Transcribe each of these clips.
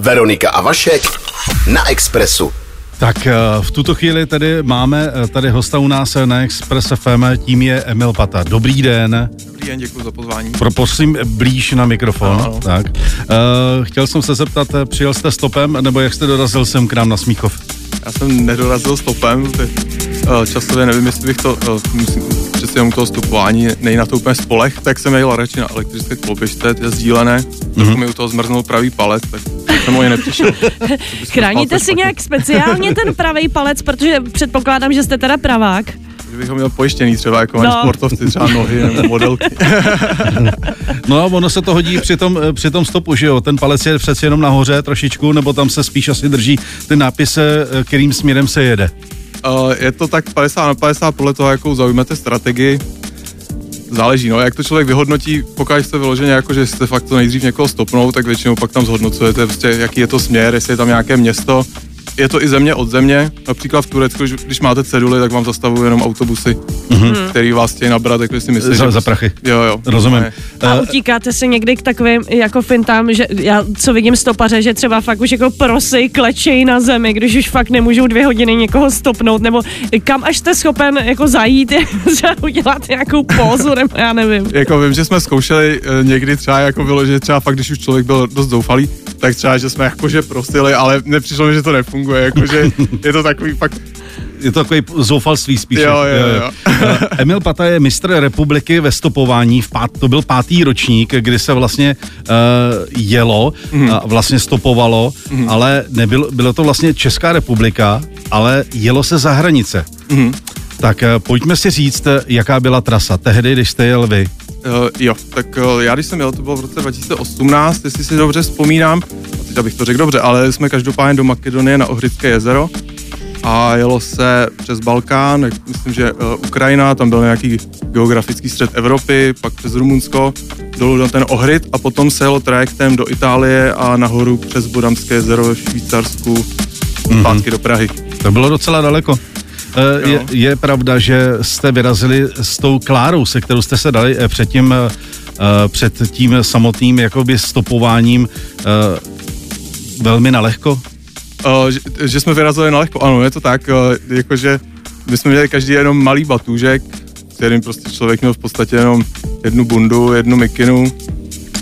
Veronika a Vašek na Expressu. Tak eh, v tuto chvíli tady máme eh, tady hosta u nás na Express FM, tím je Emil Pata. Dobrý den. Dobrý den, děkuji za pozvání. Pro, prosím, blíž na mikrofon. Ano. Tak. Uh, chtěl jsem se zeptat, přijel jste stopem, nebo jak jste dorazil sem k nám na Smíchov? Já jsem nedorazil stopem, ty, časově nevím, jestli bych to, musím, přeci jenom toho stopování nej na to úplně spolech, tak jsem jel radši na elektrické koloběžce, ty je sdílené, mm-hmm. trochu mi u toho zmrznul pravý palec, tak jsem o ně nepřišel. Chráníte si nějak speciálně ten pravý palec, protože předpokládám, že jste teda pravák. Kdybych ho měl pojištěný třeba jako No. sportovci, třeba nohy nebo modelky. No a ono se to hodí při tom, eh, při tom stopu, že jo? Ten palec je přeci jenom nahoře trošičku, nebo tam se spíš asi drží ten nápis, eh, kterým směrem se jede. Uh, je to tak 50 na 50 podle toho, jakou zaujmete strategii. Záleží, no, jak to člověk vyhodnotí, pokud jste vyloženě jako, že jste fakt to nejdřív někoho stopnou, tak většinou pak tam zhodnocujete, prostě, jaký je to směr, jestli je tam nějaké město. Je to i země od země, například v Turecku, když, když máte ceduly, tak vám zastavují jenom autobusy, mm-hmm. který vás chtějí nabrat, tak si myslíte, Za, že... za prachy. Jo, jo. Rozumím. Ne. A utíkáte se někdy k takovým jako fintám, že já co vidím stopaře, že třeba fakt už jako prosej, klečej na zemi, když už fakt nemůžou dvě hodiny někoho stopnout, nebo kam až jste schopen jako zajít, třeba udělat nějakou pózu, nebo já nevím. Jako vím, že jsme zkoušeli eh, někdy třeba jako vyloženě třeba fakt, když už člověk byl dost zoufalý, tak třeba, že jsme jakože prosili, ale nepřišlo mi, že to nefunguje, jakože je to takový fakt, je to takový zoufalství spíše. Jo, jo, jo. Eh, Emil Pata je mistr republiky ve stopování, v pát, to byl pátý ročník, kdy se vlastně uh, jelo, mm. a vlastně stopovalo, mm. ale nebylo, bylo to vlastně Česká republika, ale jelo se za hranice. Mhm. Tak uh, pojďme si říct, jaká byla trasa tehdy, když jste jel vy. Uh, jo, tak uh, já když jsem jel, to bylo v roce 2018, jestli si dobře vzpomínám, abych to řekl dobře, ale jsme každopádně do Makedonie na Ohridské jezero a jelo se přes Balkán, myslím, že uh, Ukrajina, tam byl nějaký geografický střed Evropy, pak přes Rumunsko, dolů na ten Ohrid a potom se jelo trajektem do Itálie a nahoru přes Bodamské jezero ve Švýcarsku, Mhm. zpátky do Prahy. To bylo docela daleko. Eh, Je, je pravda, že jste vyrazili s tou Klárou, se kterou jste se dali eh, před tím, eh, eh, před tím samotným jakoby stopováním eh, velmi nalehko? Uh, že, že jsme vyrazili na lehko, ano, je to tak, uh, jakože my jsme měli každý jenom malý batůžek, kterým prostě člověk měl v podstatě jenom jednu bundu, jednu mikinu,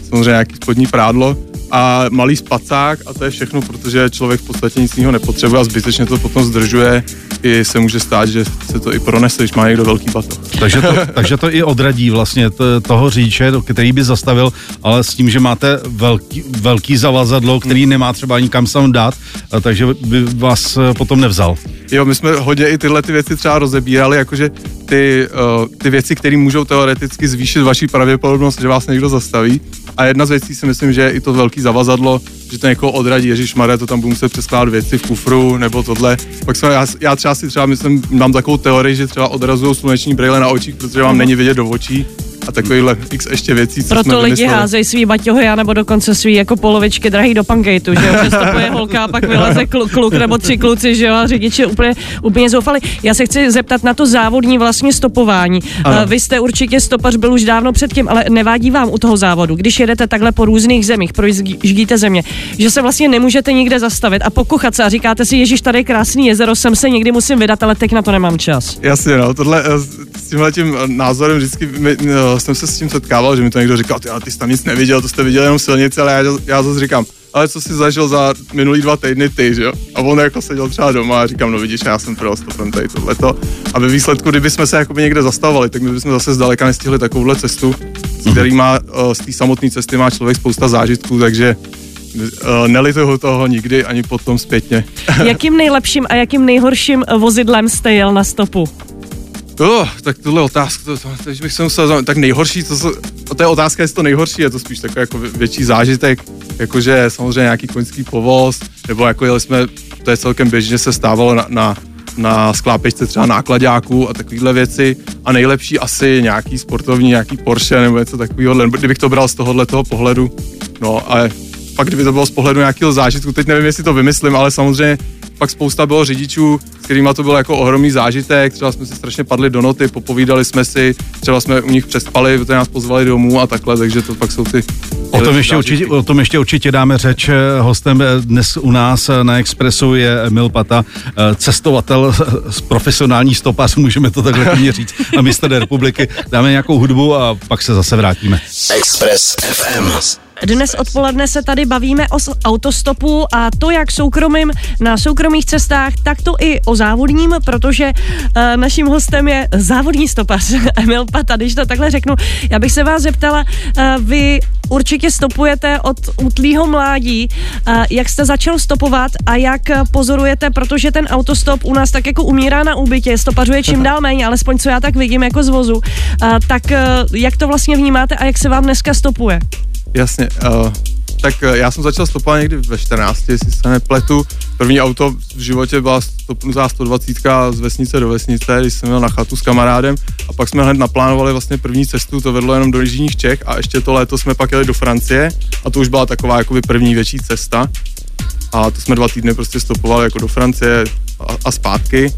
samozřejmě nějaký spodní prádlo a malý spacák a to je všechno, protože člověk v podstatě nic jiného nepotřebuje a zbytečně to potom zdržuje. I se může stát, že se to i pronese, když má někdo velký batoh. Takže to, takže to i odradí vlastně toho řidiče, který by zastavil, ale s tím, že máte velký, velký zavazadlo, který nemá třeba ani kam sam dát, takže by vás potom nevzal. Jo, my jsme hodně i tyhle ty věci třeba rozebírali, jakože ty, uh, ty věci, které můžou teoreticky zvýšit vaši pravděpodobnost, že vás někdo zastaví. A jedna z věcí si myslím, že je i to velký zavazadlo, že to někoho odradí, Ježíš Mare, to tam budu muset přeskládat věci v kufru nebo tohle. Pak jsme, já, já třeba si třeba myslím, mám takovou teorii, že třeba odrazují sluneční brýle na očích, protože vám není vidět do očí a takovýhle x ještě věcí, co jsme Proto lidi vymysleli. házejí svý baťohy, nebo dokonce svý jako polovičky drahý do pankejtu, že jo, že stopuje holka a pak vyleze klu, kluk nebo tři kluci, že jo, a řidič je úplně, úplně zoufali. Já se chci zeptat na to závodní vlastně stopování. Ano. Uh, Vy jste určitě stopař byl už dávno předtím, ale nevádí vám u toho závodu, když jedete takhle po různých zemích, projíždíte země, že se vlastně nemůžete nikde zastavit a pokuchat se a říkáte si, Ježíš, tady je krásný jezero, sem se někdy musím vydat, ale teď na to nemám čas. Jasně, no, tohle, eh, s tímhle tím eh, názorem vždycky mi, eh, jsem se s tím setkával, že mi to někdo říkal, ty, ale ty jsi tam nic neviděl, to jste viděl jenom silnici, ale já, já zase říkám, ale co jsi zažil za minulý dva týdny ty, že jo? A on jako seděl třeba doma a říkám, no vidíš, já jsem pro stopem tady tohleto. A ve výsledku, kdyby jsme se jakoby někde zastavovali, tak my bychom zase zdaleka nestihli takovouhle cestu, z který má, eh, z té samotné cesty má člověk spousta zážitků, takže uh, nelituju toho nikdy ani potom zpětně. Jakým nejlepším a jakým nejhorším vozidlem jste jel na stopu? Oh, tak tohle otázka, to, to, teď bych se musel zajímat. tak nejhorší, to, to, to je otázka, jestli to nejhorší, je to spíš takový jako vě- větší zážitek, jakože samozřejmě nějaký koňský povoz, nebo jako jeli jsme, to je celkem běžně se stávalo na, na, na sklápečce třeba nákladáků a takovéhle věci a nejlepší asi nějaký sportovní, nějaký Porsche nebo něco takového, nebo kdybych to bral z tohohle toho pohledu, no ale pak kdyby to bylo z pohledu nějakého zážitku, teď nevím, jestli to vymyslím, ale samozřejmě pak spousta bylo řidičů, s kterými to byl jako ohromný zážitek, třeba jsme si strašně padli do noty, popovídali jsme si, třeba jsme u nich přespali, protože nás pozvali domů a takhle, takže to pak jsou ty... O tom, ještě určitě, o tom ještě určitě dáme řeč. Hostem dnes u nás na Expressu je Emil Pata, cestovatel, profesionální stopař, můžeme to takhle klidně říct, a mistr republiky. Dáme nějakou hudbu a pak se zase vrátíme. Express FM. Dnes odpoledne se tady bavíme o autostopu a to jak soukromým na soukromých cestách, tak to i o závodním, protože uh, naším hostem je závodní stopař Emil Pata, když to takhle řeknu. Já bych se vás zeptala, uh, vy určitě stopujete od útlýho mládí. Uh, jak jste začal stopovat a jak pozorujete, protože ten autostop u nás tak jako umírá na úbytě, stopařuje čím dál méně, alespoň co já tak vidím jako z vozu. Uh, tak uh, jak to vlastně vnímáte a jak se vám dneska stopuje? Jasně. Uh, tak uh, já jsem začal stopovat někdy ve 14, jestli se nepletu. První auto v životě byla stopnutá 120 z vesnice do vesnice, když jsem měl na chatu s kamarádem a pak jsme hned naplánovali vlastně první cestu, to vedlo jenom do Jižních Čech a ještě to léto jsme pak jeli do Francie a to už byla taková jakoby první větší cesta a to jsme dva týdny prostě stopovali jako do Francie a, a zpátky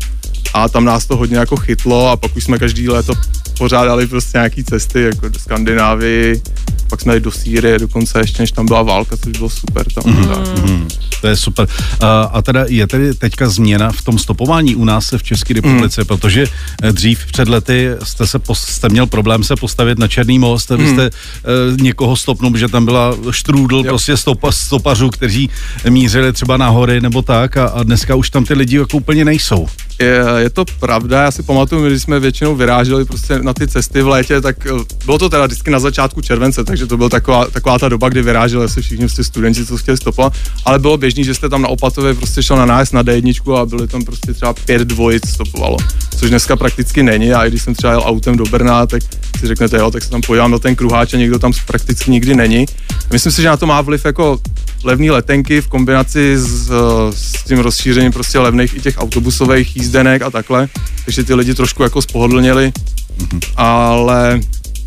a tam nás to hodně jako chytlo a pak už jsme každý léto pořádali prostě nějaký cesty jako do Skandinávii, pak jsme jeli do Sýrie dokonce ještě, než tam byla válka, což bylo super tam. Mm-hmm. Mm, to je super. A, a teda je tedy teďka změna v tom stopování u nás v České republice, mm. protože eh, dřív před lety jste, se, jste měl problém se postavit na Černý most, mm. jste uh, někoho stopnul, že tam byla štrůdl jo. prostě stopa, stopařů, kteří mířili třeba na hory nebo tak a, a dneska už tam ty lidi jako úplně nejsou. Je, je to pravda, já si pamatuju, když jsme většinou vyráželi prostě na ty cesty v létě, tak eh, bylo to teda vždycky na začátku července, takže to byla taková, taková ta doba, kdy vyráželi se všichni prostě studenti, co chtěli stopovat, ale bylo běžný, že jste tam na Opatově prostě šel na nájezd na D1 a byly tam prostě třeba pět dvojic stopovalo, což dneska prakticky není. A i když jsem třeba jel autem do Brna, tak si řeknete, jo, tak se tam podívám na ten kruháč a někdo tam prakticky nikdy není. Myslím si, že na to má vliv jako levné letenky v kombinaci s, s tím rozšířením prostě levných i těch autobusových jízdenek a takhle, takže ty lidi trošku jako spohodlněli, mm-hmm. ale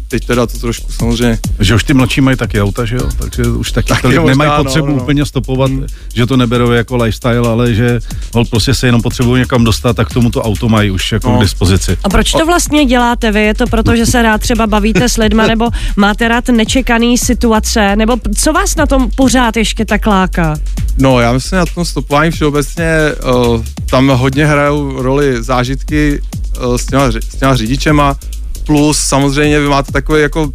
teď teda to trošku samozřejmě... Že už ty mladší mají taky auta, že jo? Takže už taky, taky možná, nemají no, potřebu no, no. úplně stopovat, hmm. že to neberou jako lifestyle, ale že hol prostě se jenom potřebují někam dostat, tak k tomu to auto mají už jako no. k dispozici. A proč to vlastně děláte vy? Je to proto, že se rád třeba bavíte s lidma, nebo máte rád nečekaný situace, nebo co vás na tom pořád ještě tak láká? No, já myslím, na tom stopování všeobecně uh, tam hodně hrajou roli zážitky uh, s, těma, s těma řidičema, plus samozřejmě vy máte takový jako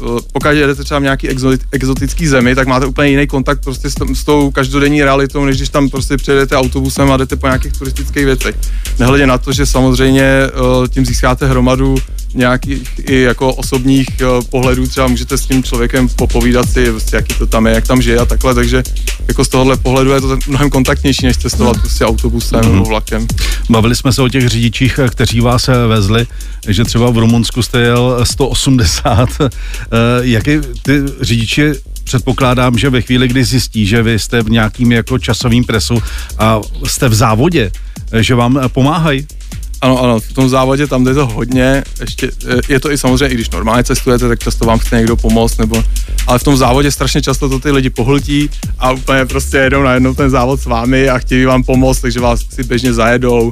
eh, pokud jedete třeba v nějaký exotický zemi, tak máte úplně jiný kontakt prostě s, s tou každodenní realitou, než když tam prostě přijedete autobusem a jdete po nějakých turistických věcech. Nehledě na to, že samozřejmě uh, tím získáte hromadu nějakých i jako osobních uh, pohledů, třeba můžete s tím člověkem popovídat si, prostě, jaký to tam je, jak tam žije a takhle, takže jako z tohohle pohledu je to mnohem kontaktnější, než cestovat prostě autobusem mm. nebo vlakem. Bavili jsme se o těch řidičích, kteří vás vezli, že třeba v Rumunsku jste jel 180. Jaký ty řidiči předpokládám, že ve chvíli, kdy zjistí, že vy jste v nějakým jako časovým presu a jste v závodě, že vám pomáhají? Ano, ano, v tom závodě tam jde to hodně, ještě, je to i samozřejmě, i když normálně cestujete, tak často vám chce někdo pomoct, nebo, ale v tom závodě strašně často to ty lidi pohltí a úplně prostě jedou najednou ten závod s vámi a chtějí vám pomoct, takže vás si běžně zajedou,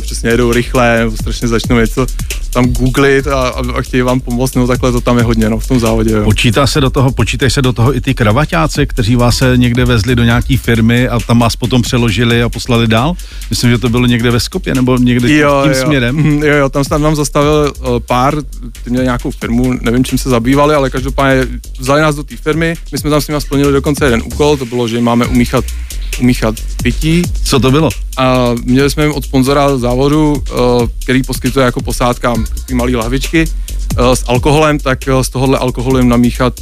přesně jedou rychle, nebo strašně začnou něco tam googlit a, a chtějí vám pomoct, nebo takhle to tam je hodně, no, v tom závodě. Jo. Počítá se do toho, počítají se do toho i ty kravaťáci, kteří vás se někde vezli do nějaký firmy a tam vás potom přeložili a poslali dál? Myslím, že to bylo někde ve Skopě nebo někde jo, tím jo. směrem. Mhm, jo, jo, tam tam nám zastavil uh, pár, ty měli nějakou firmu, nevím, čím se zabývali, ale každopádně vzali nás do té firmy, my jsme tam s nimi splnili dokonce jeden úkol, to bylo, že máme umíchat umíchat pití. Co to bylo? A měli jsme jim od sponzora závodu, uh, který poskytuje jako posádkám ty malé lahvičky uh, s alkoholem, tak z tohohle alkoholu jim namíchat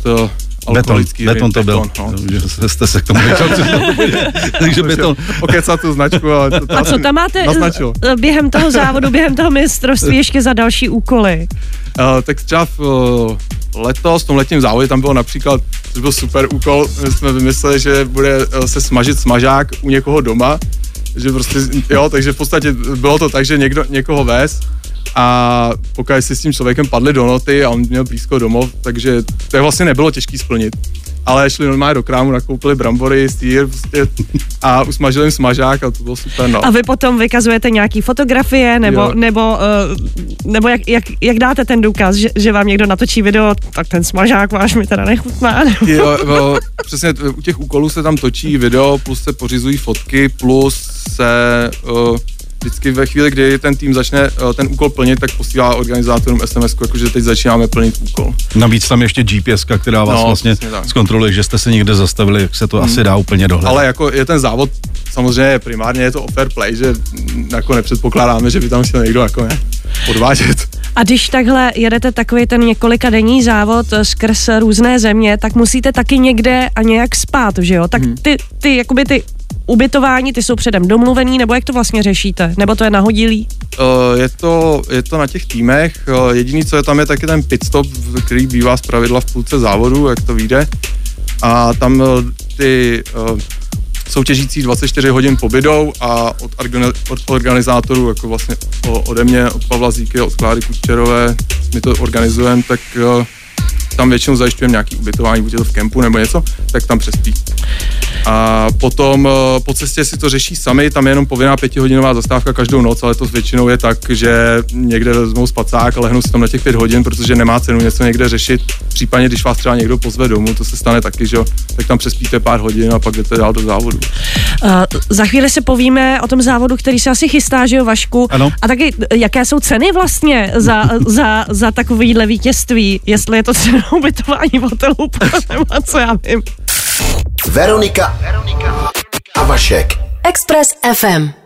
Beton, beton to byl. No. Že jste se k tomu nechal Takže beton. Okecat tu značku. A, to, to a co tam máte naznačil. během toho závodu, během toho mistrovství ještě za další úkoly? Uh, tak třeba v, uh, letos, v tom letním závodě tam bylo například, což byl super úkol, my jsme vymysleli, že bude uh, se smažit smažák u někoho doma, že prostě, jo, takže v podstatě bylo to tak, že někdo, někoho vez a pokud si s tím člověkem padli do noty a on měl blízko domov, takže to vlastně nebylo těžký splnit. Ale šli normálně do krámu, nakoupili brambory, sýr prostě, a usmažili jim smažák a to bylo super. No. A vy potom vykazujete nějaký fotografie, nebo, Jo. nebo, uh, nebo jak, jak, jak, dáte ten důkaz, že, že vám někdo natočí video, tak ten smažák váš mi teda nechutná. nebo- Jo, jo, přesně u těch úkolů se tam točí video, plus se pořizují fotky, plus se uh, vždycky ve chvíli, kdy ten tým začne uh, ten úkol plnit, tak posílá organizátorům SMS, jakože teď začínáme plnit úkol. Navíc tam ještě GPS, která vás No, vlastně zkontroluje, že jste se někde zastavili, jak se to asi dá úplně dohledat. Ale jako je ten závod, samozřejmě primárně je to o fair play, že jako nepředpokládáme, že by tam chtěl někdo jako ne, podvádět. A když takhle jedete takový ten několika denní závod eh, skrz různé země, tak musíte taky někde a nějak spát, že jo? Tak ty, ty, jakoby ty ubytování, ty jsou předem domluvený, nebo jak to vlastně řešíte? Nebo to je nahodilý? Uh, je, to, je to na těch týmech, uh, jediný, co je tam, je taky ten pit stop, který bývá z pravidla v půlce závodu, jak to vyjde. A tam uh, ty soutěžící 24 hodin pobydou a od, od organizátorů, jako vlastně ode mě, od Pavla Zíky, od Kláry Kučerové, my to organizujeme, tak tam většinou zajišťujeme nějaký ubytování, buď je to v kempu nebo něco, tak tam přespí. A potom eh, po cestě si to řeší sami, tam je jenom povinná pětihodinová zastávka každou noc, ale to většinou je tak, že někde vezmou spacák a lehnou si tam na těch pět hodin, protože nemá cenu něco někde řešit. Případně, když vás třeba někdo pozve domů, to se stane taky, že jo, tak tam přespíte pár hodin a pak jdete dál do závodu. Uh, za chvíli si povíme o tom závodu, který se asi chystá, že jo, Vašku? Ano. A taky, eh, jaké jsou ceny vlastně za, za, za takovýhle vítězství? Jestli je to cena ubytování v hotelu, nebo co já vím. Veronika a Vašek. Express FM.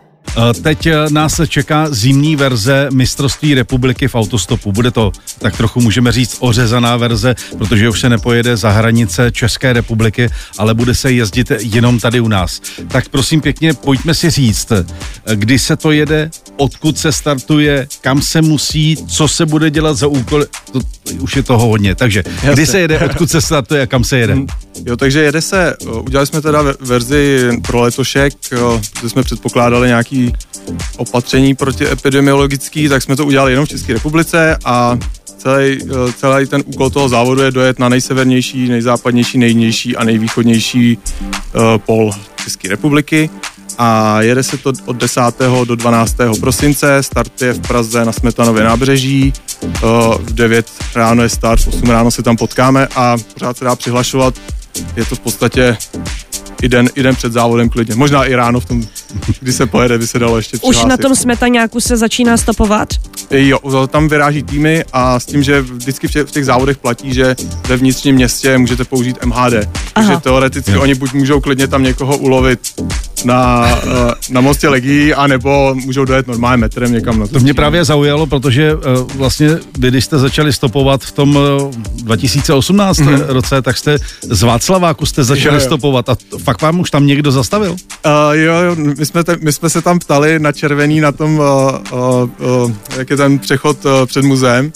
Teď eh, nás čeká zimní verze mistrovství republiky v autostopu. Bude to tak trochu můžeme říct ořezaná verze, protože už se nepojede za hranice České republiky, ale bude se jezdit jenom tady u nás. Tak prosím pěkně, pojďme si říct, eh, kdy se to jede, odkud se startuje, kam se musí, co se bude dělat za úkoly. To, už je toho hodně. Takže kdy Jasně. se jede, odkud se startuje a kam se jede? Jo, takže jede se, eh, udělali jsme teda ve- verzi pro letošek, eh, protože jsme předpokládali nějaký opatření protiepidemiologický, tak jsme to udělali jenom v České republice a celý, eh, celý ten úkol toho závodu je dojet na nejsevernější, nejzápadnější, nejnižší a nejvýchodnější uh, pol České republiky a jede se to od 10. do 12. prosince, start je v Praze na Smetanově nábřeží, v 9 ráno je start, v 8 ráno se tam potkáme a pořád se dá přihlašovat, je to v podstatě i den, i den před závodem klidně. Možná i ráno v tom, kdy se pojede, by se dalo ještě Už přihlásit. na tom smetaňáku se začíná stopovat? Jo, tam vyráží týmy a s tím, že vždycky v těch, v těch závodech platí, že ve vnitřním městě můžete použít MHD. Takže Aha. teoreticky Jo. oni buď můžou klidně tam někoho ulovit na, eh, na mostě Legí, anebo můžou dojet normálně metrem někam na To mě právě zaujalo, protože uh, vlastně vy, když jste začali stopovat v tom uh, 2018 mm-hmm. roce, tak jste z Václaváku jste začali Jo, jo, stopovat a fakt vám už tam někdo zastavil? Uh, jo, jo, my jsme, te, my jsme se tam ptali na červený na tom, uh, uh, uh, jak je ten přechod uh, před muzeem.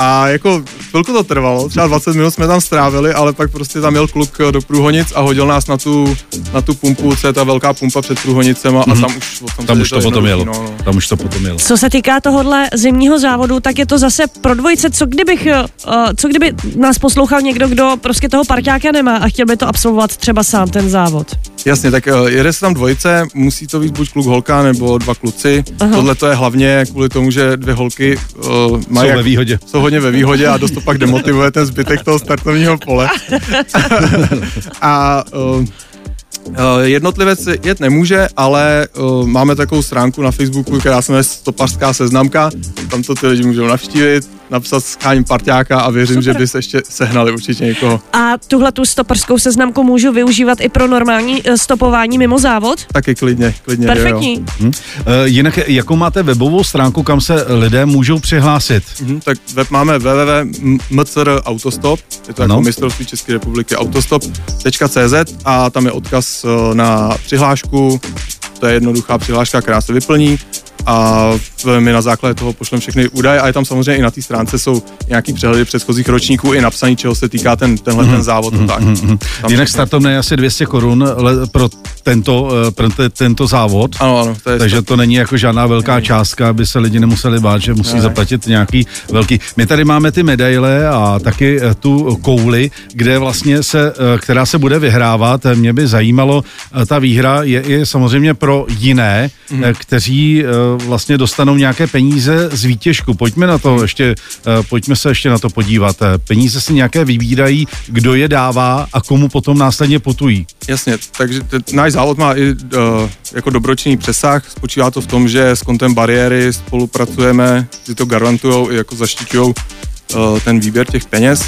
A jako chvilku to trvalo, třeba 20 minut jsme tam strávili, ale pak prostě tam jel kluk uh, do Průhonic a hodil nás na tu, na tu pumpu, co je ta velká pumpa před Průhonicema a tam už, tam, Tam už je to potom jelo. No, no. Tam už to potom jelo. Co se týká tohohle zimního závodu, tak je to zase pro dvojice. Co kdybych, uh, co kdyby nás poslouchal někdo, kdo prostě toho parťáka nemá a chtěl by to absolvovat třeba sám ten závod? Jasně, tak uh, jede se tam dvojice, musí to být buď kluk holka nebo dva kluci. Aha. Tohle to je hlavně kvůli tomu, že dvě holky uh, mají Jsou jak- ve výhodě. jsou hodně ve výhodě a dost to pak demotivuje ten zbytek toho startovního pole. a uh, uh, jednotlivec jet nemůže, ale uh, máme takovou stránku na Facebooku, která se jmenuje Stopařská seznamka, tam to ty lidi můžou navštívit, napsat scháním parťáka a věřím, Super. že by se ještě sehnali určitě někoho. A tuhle tu stoperskou seznamku můžu využívat i pro normální eh, stopování mimo závod? Taky klidně, klidně. jo, jo. Perfektní. Hm? Uh, jinak, jakou máte webovou stránku, kam se lidé můžou přihlásit? Mhm, tak web máme www.mcrautostop, je to Ano. jako mistrovství České republiky autostop.cz a tam je odkaz eh, na přihlášku, to je jednoduchá přihláška, která se vyplní a my na základě toho pošleme všechny údaje a je tam samozřejmě i na té stránce jsou nějaký přehledy předchozích ročníků i napsaný, čeho se týká ten, tenhle mm-hmm. ten závod mm-hmm. tak. Mm-hmm. Jinak startovné je asi 200 korun pro tento, eh, pro te, tento závod, ano, ano, to je takže to není jako žádná velká není. částka, aby se lidi nemuseli bát, že musí ne. zaplatit nějaký velký. My tady máme ty medaile a taky eh, tu kouli, kde vlastně se, eh, která se bude vyhrávat. Mě by zajímalo, ta výhra je, je samozřejmě pro jiné, mm-hmm. kteří vlastně dostanou nějaké peníze z výtěžku. Pojďme na to ještě, pojďme se ještě na to podívat. Peníze si nějaké vybírají, kdo je dává a komu potom následně putují. Jasně, takže t- náš závod má i uh, jako dobročný přesah. Spočívá to v tom, že s kontem bariéry spolupracujeme, ty to garantují i jako zaštiťují uh, ten výběr těch peněz.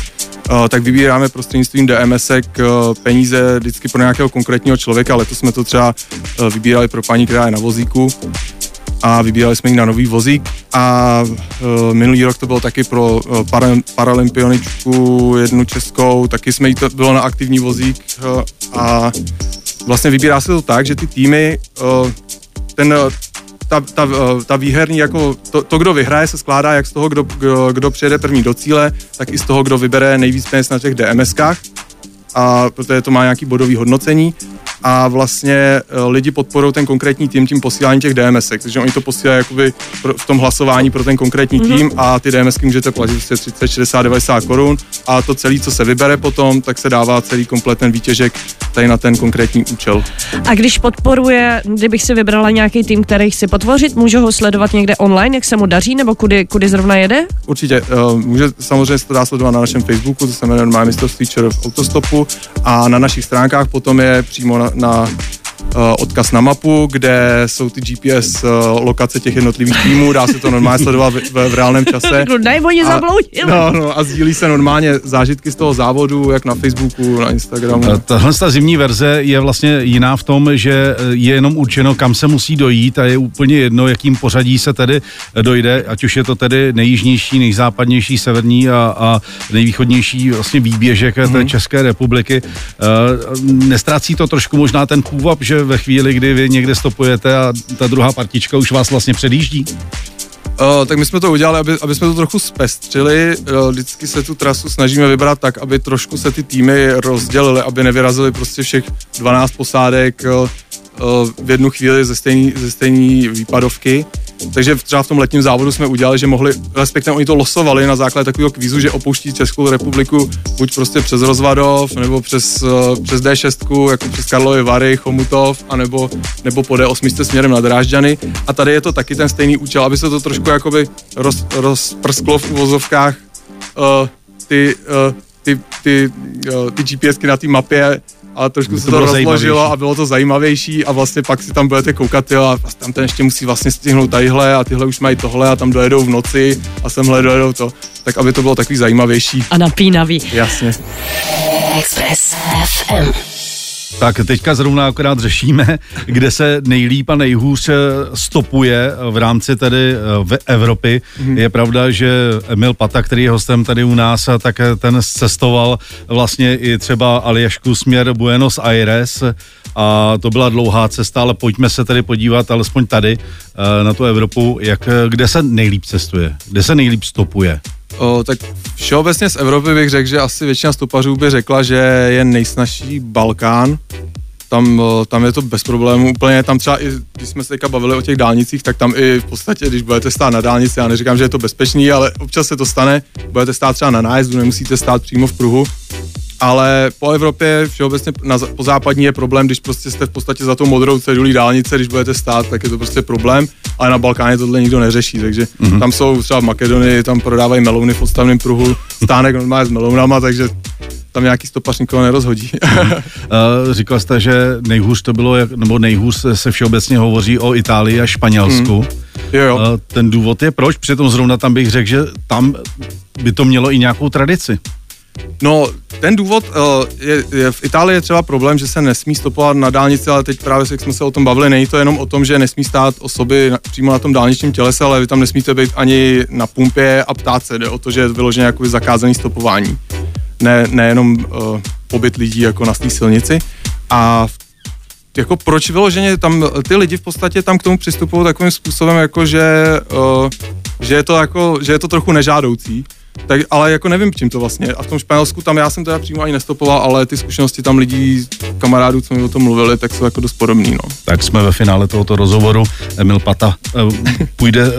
Uh, tak vybíráme prostřednictvím DMSek uh, peníze vždycky pro nějakého konkrétního člověka. Letos jsme to třeba uh, vybírali pro paní, která je na vozíku a vybírali jsme ji na nový vozík. A uh, minulý rok to bylo taky pro uh, para, paralympioničku jednu českou, taky jsme jí to bylo na aktivní vozík uh, a vlastně vybírá se to tak, že ty týmy uh, ten ta, ta, ta výherní, jako to, to, kdo vyhraje, se skládá jak z toho, kdo, kdo, kdo přijede první do cíle, tak i z toho, kdo vybere nejvíc peněz na těch DMSkách a protože to má nějaký bodový hodnocení a vlastně eh, lidi podporují ten konkrétní tým tím posíláním těch DMS, takže oni to posílají jakoby v tom hlasování pro ten konkrétní mm-hmm. tým a ty DMSky můžete platit 30, 60, 90 korun a to celé, co se vybere potom, tak se dává celý komplet ten výtěžek tady na ten konkrétní účel. A když podporuje, kdybych si vybrala nějaký tým, který chci potvořit, můžu ho sledovat někde online, jak se mu daří, nebo kudy, kudy zrovna jede? Určitě, uh, může samozřejmě se to dá sledovat na našem Facebooku, to se jmenuje Má mistrovství v autostopu a na našich stránkách potom je přímo na, na Eh, odkaz na mapu, kde jsou ty GPS eh, lokace těch jednotlivých týmů, dá se to normálně sledovat v, v, v reálném čase. Ne, oni a, no, no, a sdílí se normálně zážitky z toho závodu, jak na Facebooku, na Instagramu. Eh, tahle ta zimní verze je vlastně jiná v tom, že je jenom určeno, kam se musí dojít a je úplně jedno, jakým pořadí se tedy dojde, ať už je to tedy nejjižnější, nejzápadnější, severní a, a nejvýchodnější vlastně výběžek mm-hmm. té mhm. České republiky. Nestrácí to trošku možná ten půvab, že ve chvíli, kdy vy někde stopujete a ta druhá partička už vás vlastně předjíždí? Uh, tak my jsme to udělali, aby, aby jsme to trochu zpestřili. Uh, vždycky se tu trasu snažíme vybrat tak, aby trošku se ty týmy rozdělily, aby nevyrazili prostě všech 12 posádek uh, v jednu chvíli ze stejné ze stejný výpadovky. Takže třeba v tom letním závodu jsme udělali, že mohli, respektive oni to losovali na základě takového kvízu, že opouští Českou republiku buď prostě přes Rozvadov, nebo přes, eh, přes D6, jako přes Karlovy Vary, Chomutov, anebo, nebo po D8 směrem na Drážďany. A tady je to taky ten stejný účel, aby se to trošku jakoby roz, rozprsklo v uvozovkách uh, ty, uh, ty, ty, uh, ty GPSky na té mapě a trošku se to, to rozložilo a bylo to zajímavější a vlastně pak si tam budete koukat, jo, a tam ten ještě musí vlastně stihnout tadyhle a tyhle už mají tohle a tam dojedou v noci a semhle dojedou to, tak aby to bylo takový zajímavější. A napínavý. Jasně. Express FM. Tak teďka zrovna akorát řešíme, kde se nejlíp a nejhůř eh, stopuje v rámci tedy eh, v Evropy. Mm-hmm. Je pravda, že Emil Pata, který je hostem tady u nás, tak eh, ten cestoval vlastně i třeba Aljašku směr Buenos Aires a to byla dlouhá cesta, ale pojďme se tedy podívat alespoň tady na tu Evropu, jak, kde se nejlíp cestuje, kde se nejlíp stopuje. O, tak všeobecně z Evropy bych řekl, že asi většina stopařů by řekla, že je nejsnažší Balkán. Tam, tam je to bez problémů úplně, tam třeba i, když jsme se teďka bavili o těch dálnicích, tak tam i v podstatě, když budete stát na dálnici, já neříkám, že je to bezpečný, ale občas se to stane, budete stát třeba na nájezdu, nemusíte stát přímo v pruhu, ale po Evropě všeobecně na, po západní je problém, když prostě jste v podstatě za tou modrou cedulí dálnice, když budete stát, tak je to prostě problém, ale na Balkáně tohle nikdo neřeší, takže mm-hmm. tam jsou třeba v Makedonii, tam prodávají melouny v odstavném pruhu, stánek normálně s melounama, takže tam nějaký stopař nikoho nerozhodí. uh, říkal jste, že nejhůř to bylo, nebo nejhůř se všeobecně hovoří o Itálii a Španělsku. Mm. Jo, jo. Uh, ten důvod je proč? Přitom zrovna tam bych řekl, že tam by to mělo i nějakou tradici. No, ten důvod uh, je, je, v Itálii je třeba problém, že se nesmí stopovat na dálnici, ale teď právě jak jsme se o tom bavili, není to jenom o tom, že nesmí stát osoby na, přímo na tom dálničním tělese, ale vy tam nesmíte být ani na pumpě a ptát se, jde o to, že je vyloženě jako zakázaný stopování. Ne, nejenom uh, pobyt lidí jako na té silnici. A v jako proč vyloženě tam ty lidi v podstatě tam k tomu přistupují takovým způsobem, jako že, uh, že, je to jako, že je to trochu nežádoucí. Tak, ale jako nevím, čím to vlastně. A v tom Španělsku tam já jsem teda přímo ani nestopoval, ale ty zkušenosti tam lidí, kamarádů, co mi o tom mluvili, tak jsou jako dost podobný. No. Tak jsme ve finále tohoto rozhovoru. Emil Pata eh, půjde eh,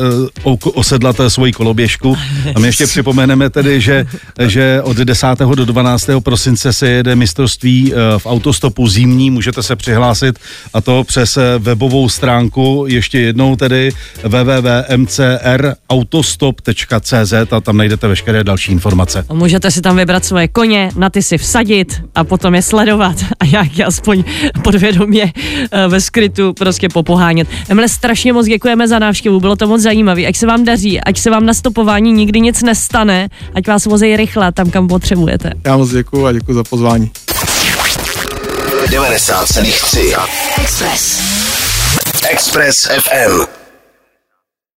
osedlat eh, svoji koloběžku. A my ještě připomeneme tedy, že, že od 10. do 12. prosince se jede mistrovství v autostopu zimní. Můžete se přihlásit a to přes webovou stránku ještě jednou tedy www.mcrautostop.cz a tam najdete veškeré veškeré další informace. Můžete si tam vybrat svoje koně, na ty si vsadit a potom je sledovat a jak je aspoň podvědomě eh, ve skrytu prostě popohánět. Emile, strašně moc děkujeme za návštěvu, bylo to moc zajímavé. Ať se vám daří, ať se vám na stopování nikdy nic nestane, ať vás vozej rychle tam, kam potřebujete. Já moc děkuji a děkuji za pozvání. 90,3 Express. Express FM.